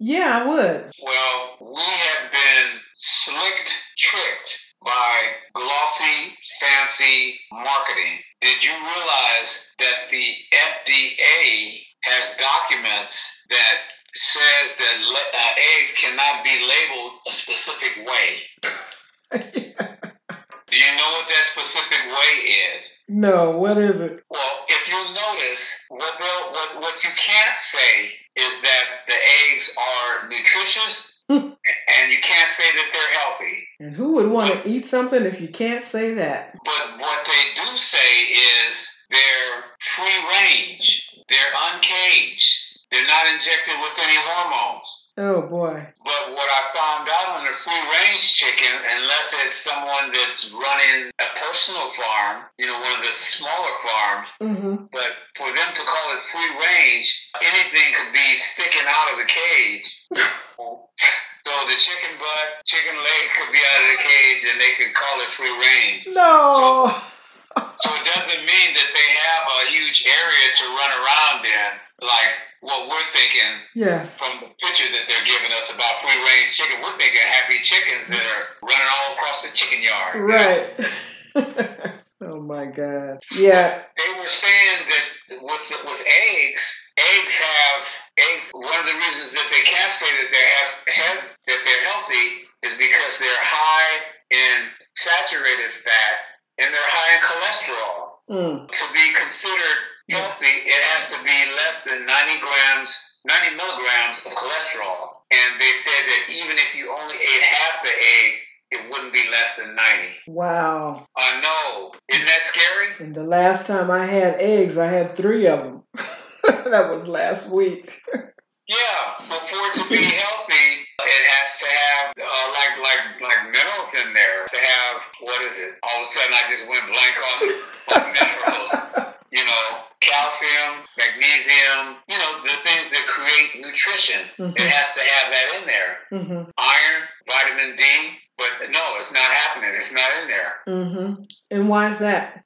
S1: Yeah, I would.
S2: Well, we have been slicked, tricked by glossy, fancy marketing. Did you realize that the FDA has documents that says that uh, eggs cannot be labeled a specific way? You know what that specific way is?
S1: No, what is it?
S2: Well, if you'll notice, what, what, what you can't say is that the eggs are nutritious hmm. and you can't say that they're healthy.
S1: And who would want to eat something if you can't say that?
S2: But what they do say is they're free range, they're uncaged, they're not injected with any hormones.
S1: Oh boy.
S2: But what I found out on the free range chicken, unless it's someone that's running a personal farm, you know, one of the smaller farms,
S1: mm-hmm.
S2: but for them to call it free range, anything could be sticking out of the cage. so the chicken butt, chicken leg could be out of the cage and they could call it free range.
S1: No.
S2: So, so it doesn't mean that they have a huge area to run around in, like what we're thinking
S1: yes.
S2: from the picture that they're giving us about free range chicken. We're thinking happy chickens that are running all across the chicken yard.
S1: Right. oh my God. Yeah.
S2: They were saying that with with eggs, eggs have eggs. One of the reasons that they can't say that they have, have that they're healthy is because they're high in saturated fat and they're high in cholesterol.
S1: Mm.
S2: To be considered healthy, it has to be less than 90 grams, 90 milligrams of cholesterol. And they said that even if you only ate half the egg, it wouldn't be less than 90.
S1: Wow.
S2: I know. Isn't that scary?
S1: And the last time I had eggs, I had three of them. that was last week.
S2: yeah, but for it to be healthy, it has to have uh, like like like minerals in there. To have what is it? All of a sudden, I just went blank on, on minerals. You know, calcium, magnesium, you know, the things that create nutrition. Mm-hmm. It has to have that in there.
S1: Mm-hmm.
S2: Iron, vitamin D, but no, it's not happening. It's not in there.
S1: Mm-hmm. And why is that?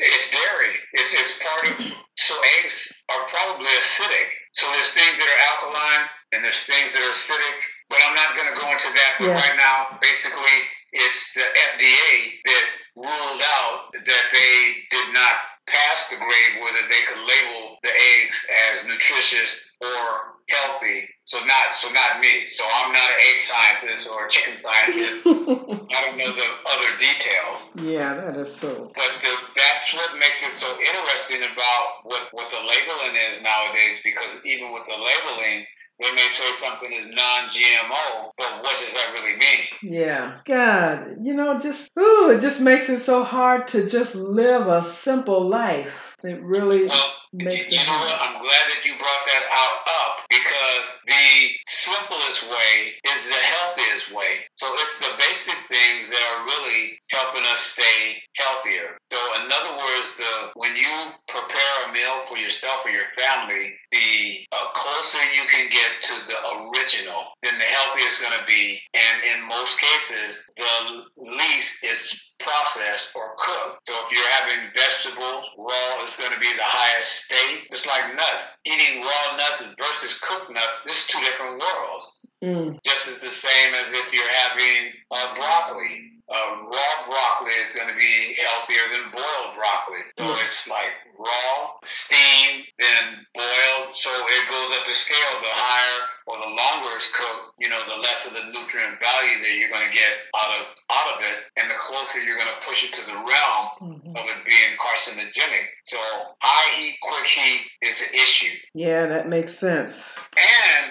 S2: It's dairy. It's it's part of. So eggs are probably acidic. So there's things that are alkaline and there's things that are acidic. But I'm not going to go into that. But yeah. right now, basically, it's the FDA that ruled out that they did not pass the grade whether they could label the eggs as nutritious or healthy. So not so not me. So I'm not an egg scientist or a chicken scientist. I don't know the other details.
S1: Yeah, that is so.
S2: But the, that's what makes it so interesting about what what the labeling is nowadays. Because even with the labeling, they may say something is non-GMO, but what does that really mean?
S1: Yeah, God, you know, just ooh, it just makes it so hard to just live a simple life. It really
S2: well,
S1: makes
S2: you,
S1: it.
S2: You know what? I'm glad that you brought that out up because the simplest way is the healthiest way. So it's the basic things that are really helping us stay healthier. So in other words, the when you prepare a meal for yourself or your family, the uh, closer you can get to the original, then the healthier it's going to be. And in most cases, the least is processed or cooked. So if you're having vegetables, raw is going to be the highest state. It's like nuts, eating raw nuts versus cooked nuts, this is two different worlds.
S1: Mm.
S2: Just as the same as if you're having uh, broccoli. Uh, raw broccoli is going to be healthier than boiled broccoli. So mm. it's like raw, steamed, then boiled. So it goes up the scale. The higher or the longer it's cooked, you know, the less of the nutrient value that you're going to get out of out of it, and the closer you're going to push it to the realm mm-hmm. of it being carcinogenic. So high heat, quick heat is an issue.
S1: Yeah, that makes sense.
S2: And the good thing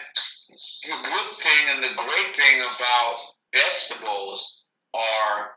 S2: the great thing about vegetables are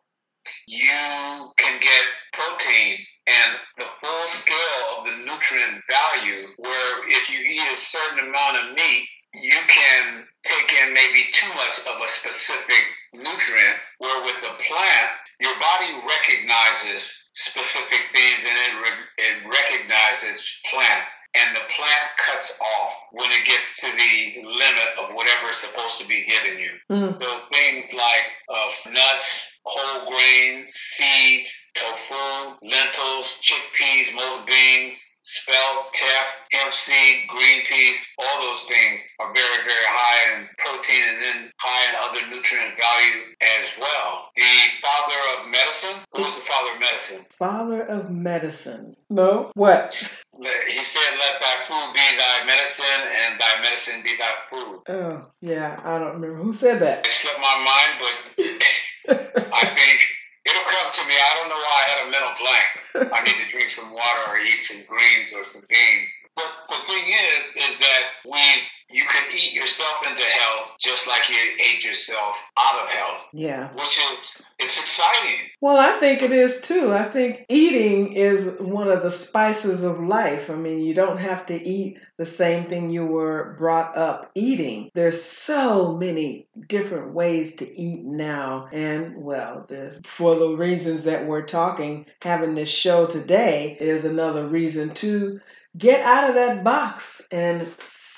S2: you can get protein and the full scale of the nutrient value where if you eat a certain amount of meat you can take in maybe too much of a specific nutrient where with the plant your body recognizes specific things and it, re- it recognizes plants and the plant cuts off when it gets to the limit of whatever is supposed to be given you
S1: mm.
S2: so things like uh, nuts whole grains seeds tofu lentils chickpeas most beans spelt, teff, hemp seed, green peas, all those things are very, very high in protein and then high in other nutrient value as well. The father of medicine? Who was the father of medicine?
S1: Father of medicine. No? What?
S2: He said, Let thy food be thy medicine and thy medicine be thy food.
S1: Oh, yeah, I don't remember. Who said that?
S2: It slipped my mind, but I think it'll come to me. I don't know why I had a mental blank. I need to drink some water or eat some greens or some beans. But the thing is, is that we've you can eat yourself into health just like you ate yourself out of health.
S1: Yeah.
S2: Which is it's exciting.
S1: Well, I think it is too. I think eating is one of the spices of life. I mean, you don't have to eat the same thing you were brought up eating. There's so many different ways to eat now. And well, for the reasons that we're talking, having this show today is another reason to get out of that box and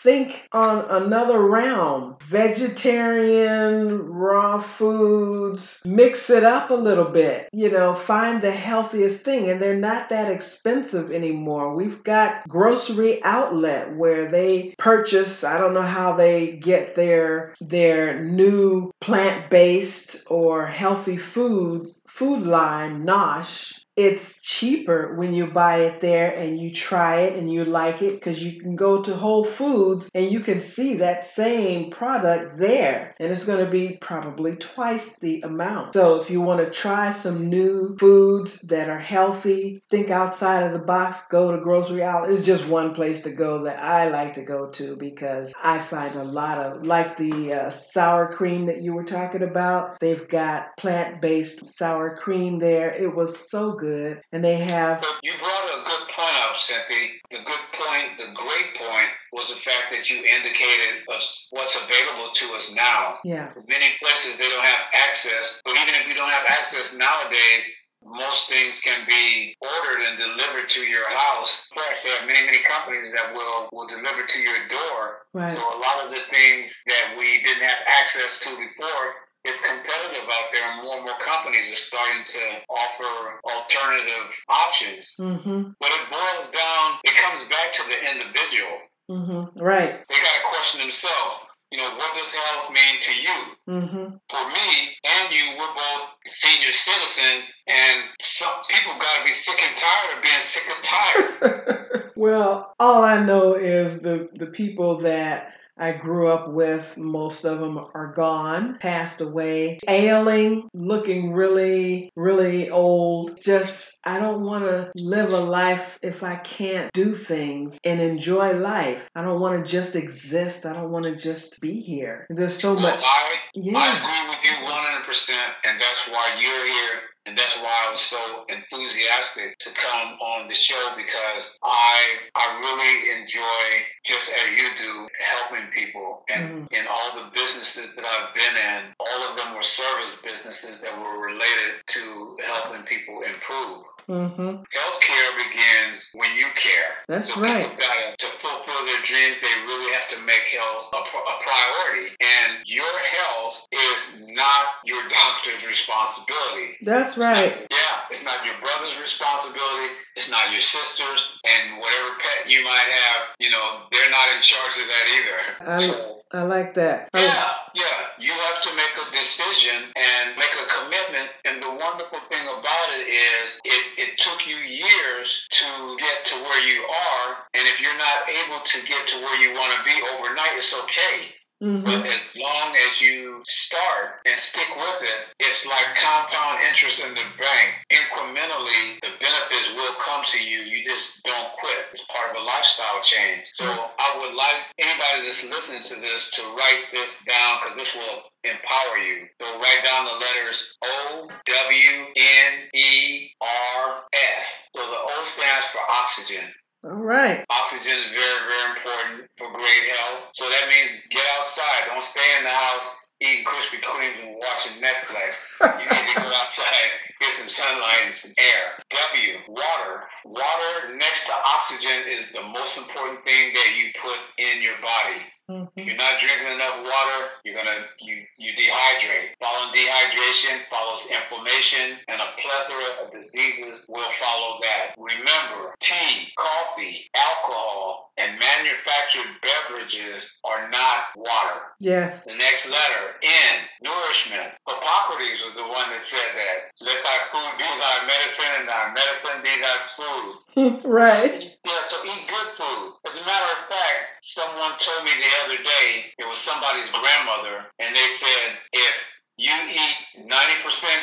S1: think on another realm. Vegetarian, raw foods, mix it up a little bit. You know, find the healthiest thing. And they're not that expensive anymore. We've got grocery outlet where they purchase, I don't know how they get their their new plant-based or healthy food food line, Nosh, it's cheaper when you buy it there and you try it and you like it because you can go to Whole Foods and you can see that same product there and it's going to be probably twice the amount. So if you want to try some new foods that are healthy, think outside of the box, go to grocery outlet. It's just one place to go that I like to go to because I find a lot of like the uh, sour cream that you were talking about. They've got plant-based sour cream there. It was so good good, and they have.
S2: You brought a good point up, Cynthia. The good point, the great point, was the fact that you indicated what's available to us now.
S1: Yeah.
S2: Many places they don't have access, but even if you don't have access nowadays, most things can be ordered and delivered to your house. Plus, there are many, many companies that will, will deliver to your door.
S1: Right.
S2: So a lot of the things that we didn't have access to before it's competitive out there, and more and more companies are starting to offer alternative options.
S1: Mm-hmm.
S2: But it boils down, it comes back to the individual.
S1: Mm-hmm. Right.
S2: They got to question themselves. You know, what does health mean to you?
S1: Mm-hmm.
S2: For me and you, we're both senior citizens, and some people got to be sick and tired of being sick and tired.
S1: well, all I know is the the people that I grew up with. Most of them are gone, passed away, ailing, looking really, really old. Just, I don't want to live a life if I can't do things and enjoy life. I don't want to just exist. I don't want to just be here. There's so
S2: well,
S1: much.
S2: I,
S1: yeah.
S2: I agree with you 100%, and that's why you're here and that's why I was so enthusiastic to come on the show because I I really enjoy just as you do helping people and mm-hmm. in all the businesses that I've been in, all of them were service businesses that were related to helping people improve.
S1: Mm-hmm.
S2: Healthcare begins when you care.
S1: That's
S2: so
S1: right.
S2: Gotta, to fulfill their dreams, they really have to make health a, a priority. And your health is not your doctor's responsibility.
S1: That's right.
S2: Yeah, it's not your brother's responsibility. It's not your sister's. And whatever pet you might have, you know, they're not in charge of that either.
S1: I, so, I like that.
S2: Yeah, yeah. You have to make a decision and make a commitment. And the wonderful thing about it is it, it took you years to get to where you are. And if you're not able to get to where you want to be overnight, it's okay.
S1: Mm-hmm.
S2: But as long as you start and stick with it, it's like compound interest in the bank. Incrementally, the benefits will come to you. You just don't quit. It's part of a lifestyle change. So I would like anybody that's listening to this to write this down because this will empower you. So write down the letters O W N E R S. So the O stands for oxygen.
S1: All right.
S2: Oxygen is very, very important for great health. So that means get outside. Don't stay in the house eating Krispy Kremes and watching Netflix. You need to go outside, get some sunlight and some air. W, water. Water next to oxygen is the most important thing that you put in your body. Mm-hmm. If you're not drinking enough water, you're gonna you you dehydrate. Following dehydration follows inflammation, and a plethora of diseases will follow that. Remember, tea, coffee, alcohol, and manufactured beverages are not water.
S1: Yes.
S2: The next letter, N, nourishment. Hippocrates was the one that said that. Let thy food be thy medicine, and thy medicine be thy food.
S1: right.
S2: Yeah, so eat good food. As a matter of fact, someone told me the other day, it was somebody's grandmother, and they said, if you eat 90%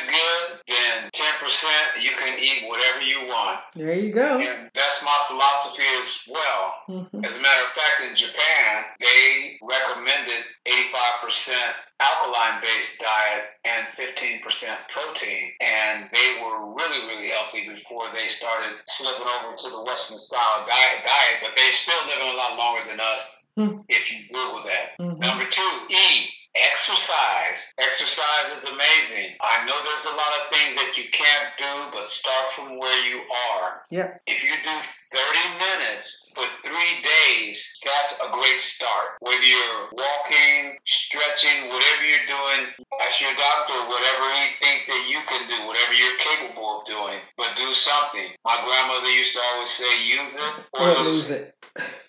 S2: good, then 10% you can eat whatever you want.
S1: There you go.
S2: And that's my philosophy as well. Mm-hmm. As a matter of fact, in Japan, they recommended 85% alkaline based diet and 15% protein. And they were really, really healthy before they started slipping over to the Western style diet, diet but they're still living a lot longer than us mm-hmm. if you Google that. Mm-hmm. Number two, E Exercise. Exercise is amazing. I know there's a lot of things that you can't do, but start from where you are.
S1: Yeah.
S2: If you do 30 minutes for three days, that's a great start. Whether you're walking, stretching, whatever you're doing, ask your doctor whatever he thinks that you can do, whatever you're capable of doing. But do something. My grandmother used to always say, use it or lose it.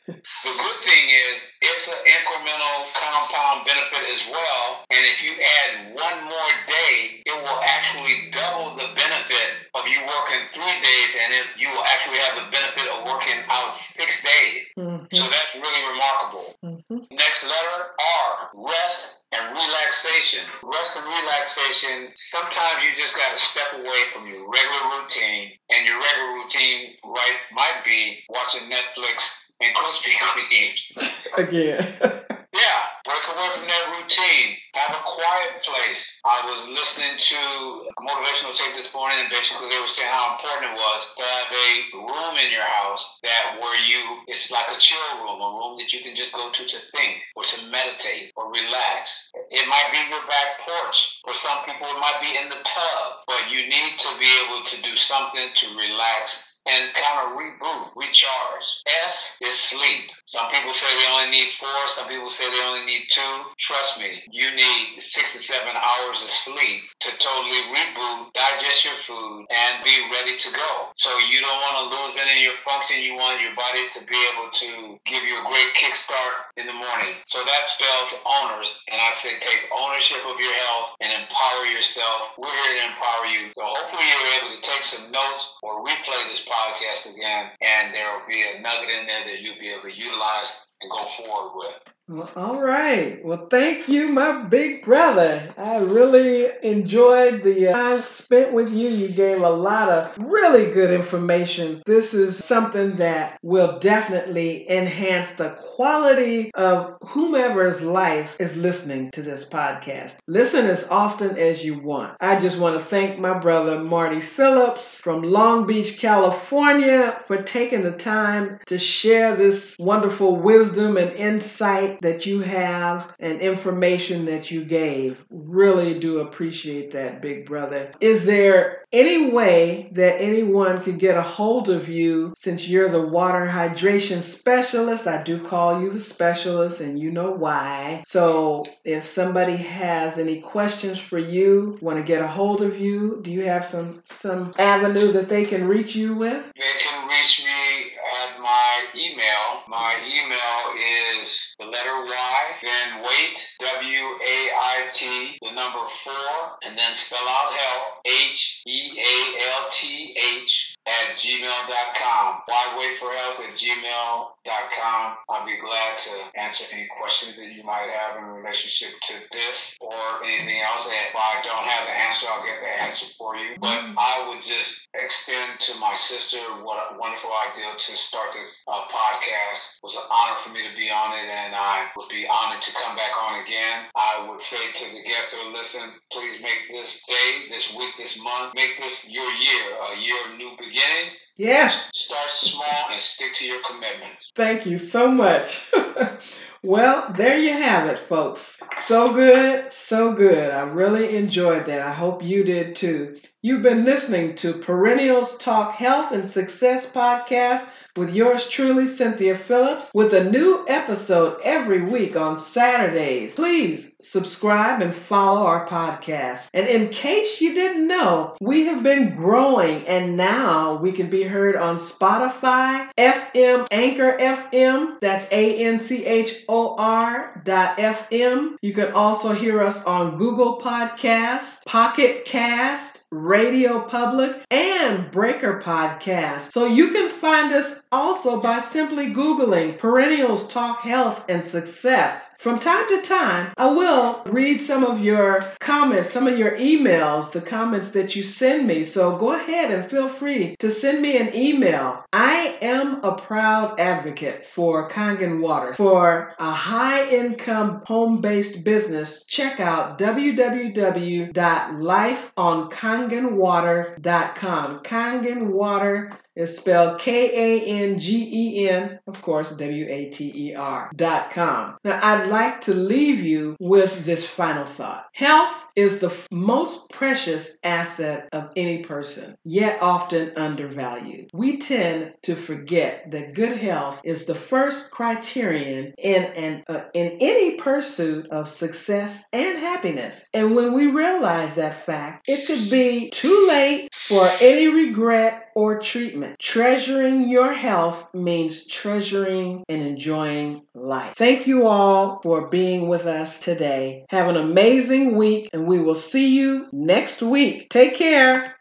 S2: the good thing is it's an incremental compound benefit as well. And if you add one more day, it will actually double the benefit of you working three days, and it, you will actually have the benefit of working out six days. Mm-hmm. So that's really remarkable. Mm-hmm. Next letter R, rest and relaxation. Rest and relaxation, sometimes you just got to step away from your regular routine, and your regular routine right might be watching Netflix and Krispy Kremes.
S1: Again.
S2: away from that routine. Have a quiet place. I was listening to a motivational tape this morning, and basically they were saying how important it was to have a room in your house that where you it's like a chill room, a room that you can just go to to think or to meditate or relax. It might be your back porch. For some people, it might be in the tub, but you need to be able to do something to relax and kind of reboot, recharge. S is sleep. Some people say they only need four, some people say they only need two. Trust me, you need six to seven hours of sleep to totally reboot, digest your food, and be ready to go. So you don't want to lose any of your function. You want your body to be able to give you a great kickstart in the morning. So that spells owners, and I say take ownership of your health and empower yourself. We're here to empower you. So hopefully you're able to take some notes or replay this podcast again, and there will be a nugget in there that you'll be able to utilize and go forward with.
S1: Well, all right. Well, thank you, my big brother. I really enjoyed the uh, time spent with you. You gave a lot of really good information. This is something that will definitely enhance the quality of whomever's life is listening to this podcast. Listen as often as you want. I just want to thank my brother Marty Phillips from Long Beach, California, for taking the time to share this wonderful wisdom and insight that you have and information that you gave. Really do appreciate that, big brother. Is there any way that anyone could get a hold of you since you're the water hydration specialist? I do call you the specialist, and you know why. So, if somebody has any questions for you, want to get a hold of you, do you have some some avenue that they can reach you with?
S2: They can reach me my email. My email is the letter Y, then wait, W A I T, the number four, and then spell out health, H E A L T H, at gmail.com. Why wait for health at gmail.com? I'll be glad to answer any questions that you might have in relationship to this or anything else. And if I don't have the answer, I'll get the answer for you. But I would just extend to my sister what a wonderful idea to start this uh, podcast. It was an honor for me to be on it, and I would be honored to come back on again. I would say to the guests that are listening, please make this day, this week, this month, make this your year, a year of new beginnings.
S1: Yes.
S2: Start small and stick to your commitments.
S1: Thank you so much. well, there you have it, folks. So good, so good. I really enjoyed that. I hope you did too. You've been listening to Perennials Talk Health and Success podcast with yours truly, Cynthia Phillips, with a new episode every week on Saturdays. Please subscribe and follow our podcast. And in case you didn't know, we have been growing and now we can be heard on Spotify, FM, Anchor FM, that's A N C H O R dot FM. You can also hear us on Google Podcasts, Pocket Cast, Radio Public, and Breaker Podcast. So you can find us also by simply Googling Perennials Talk Health and Success. From time to time, I will read some of your comments, some of your emails, the comments that you send me. So go ahead and feel free to send me an email. I am a proud advocate for Kangen Water. For a high income home based business, check out www.lifeonkangenwater.com. Kangen Water is spelled K A N G E N, of course, W A T E R dot com. Now, I'd like to leave you with this final thought. Health is the most precious asset of any person, yet often undervalued. We tend to forget that good health is the first criterion in an uh, in any pursuit of success and happiness. And when we realize that fact, it could be too late for any regret or treatment. Treasuring your health means treasuring and enjoying life. Thank you all for being with us today. Have an amazing week, we will see you next week. Take care.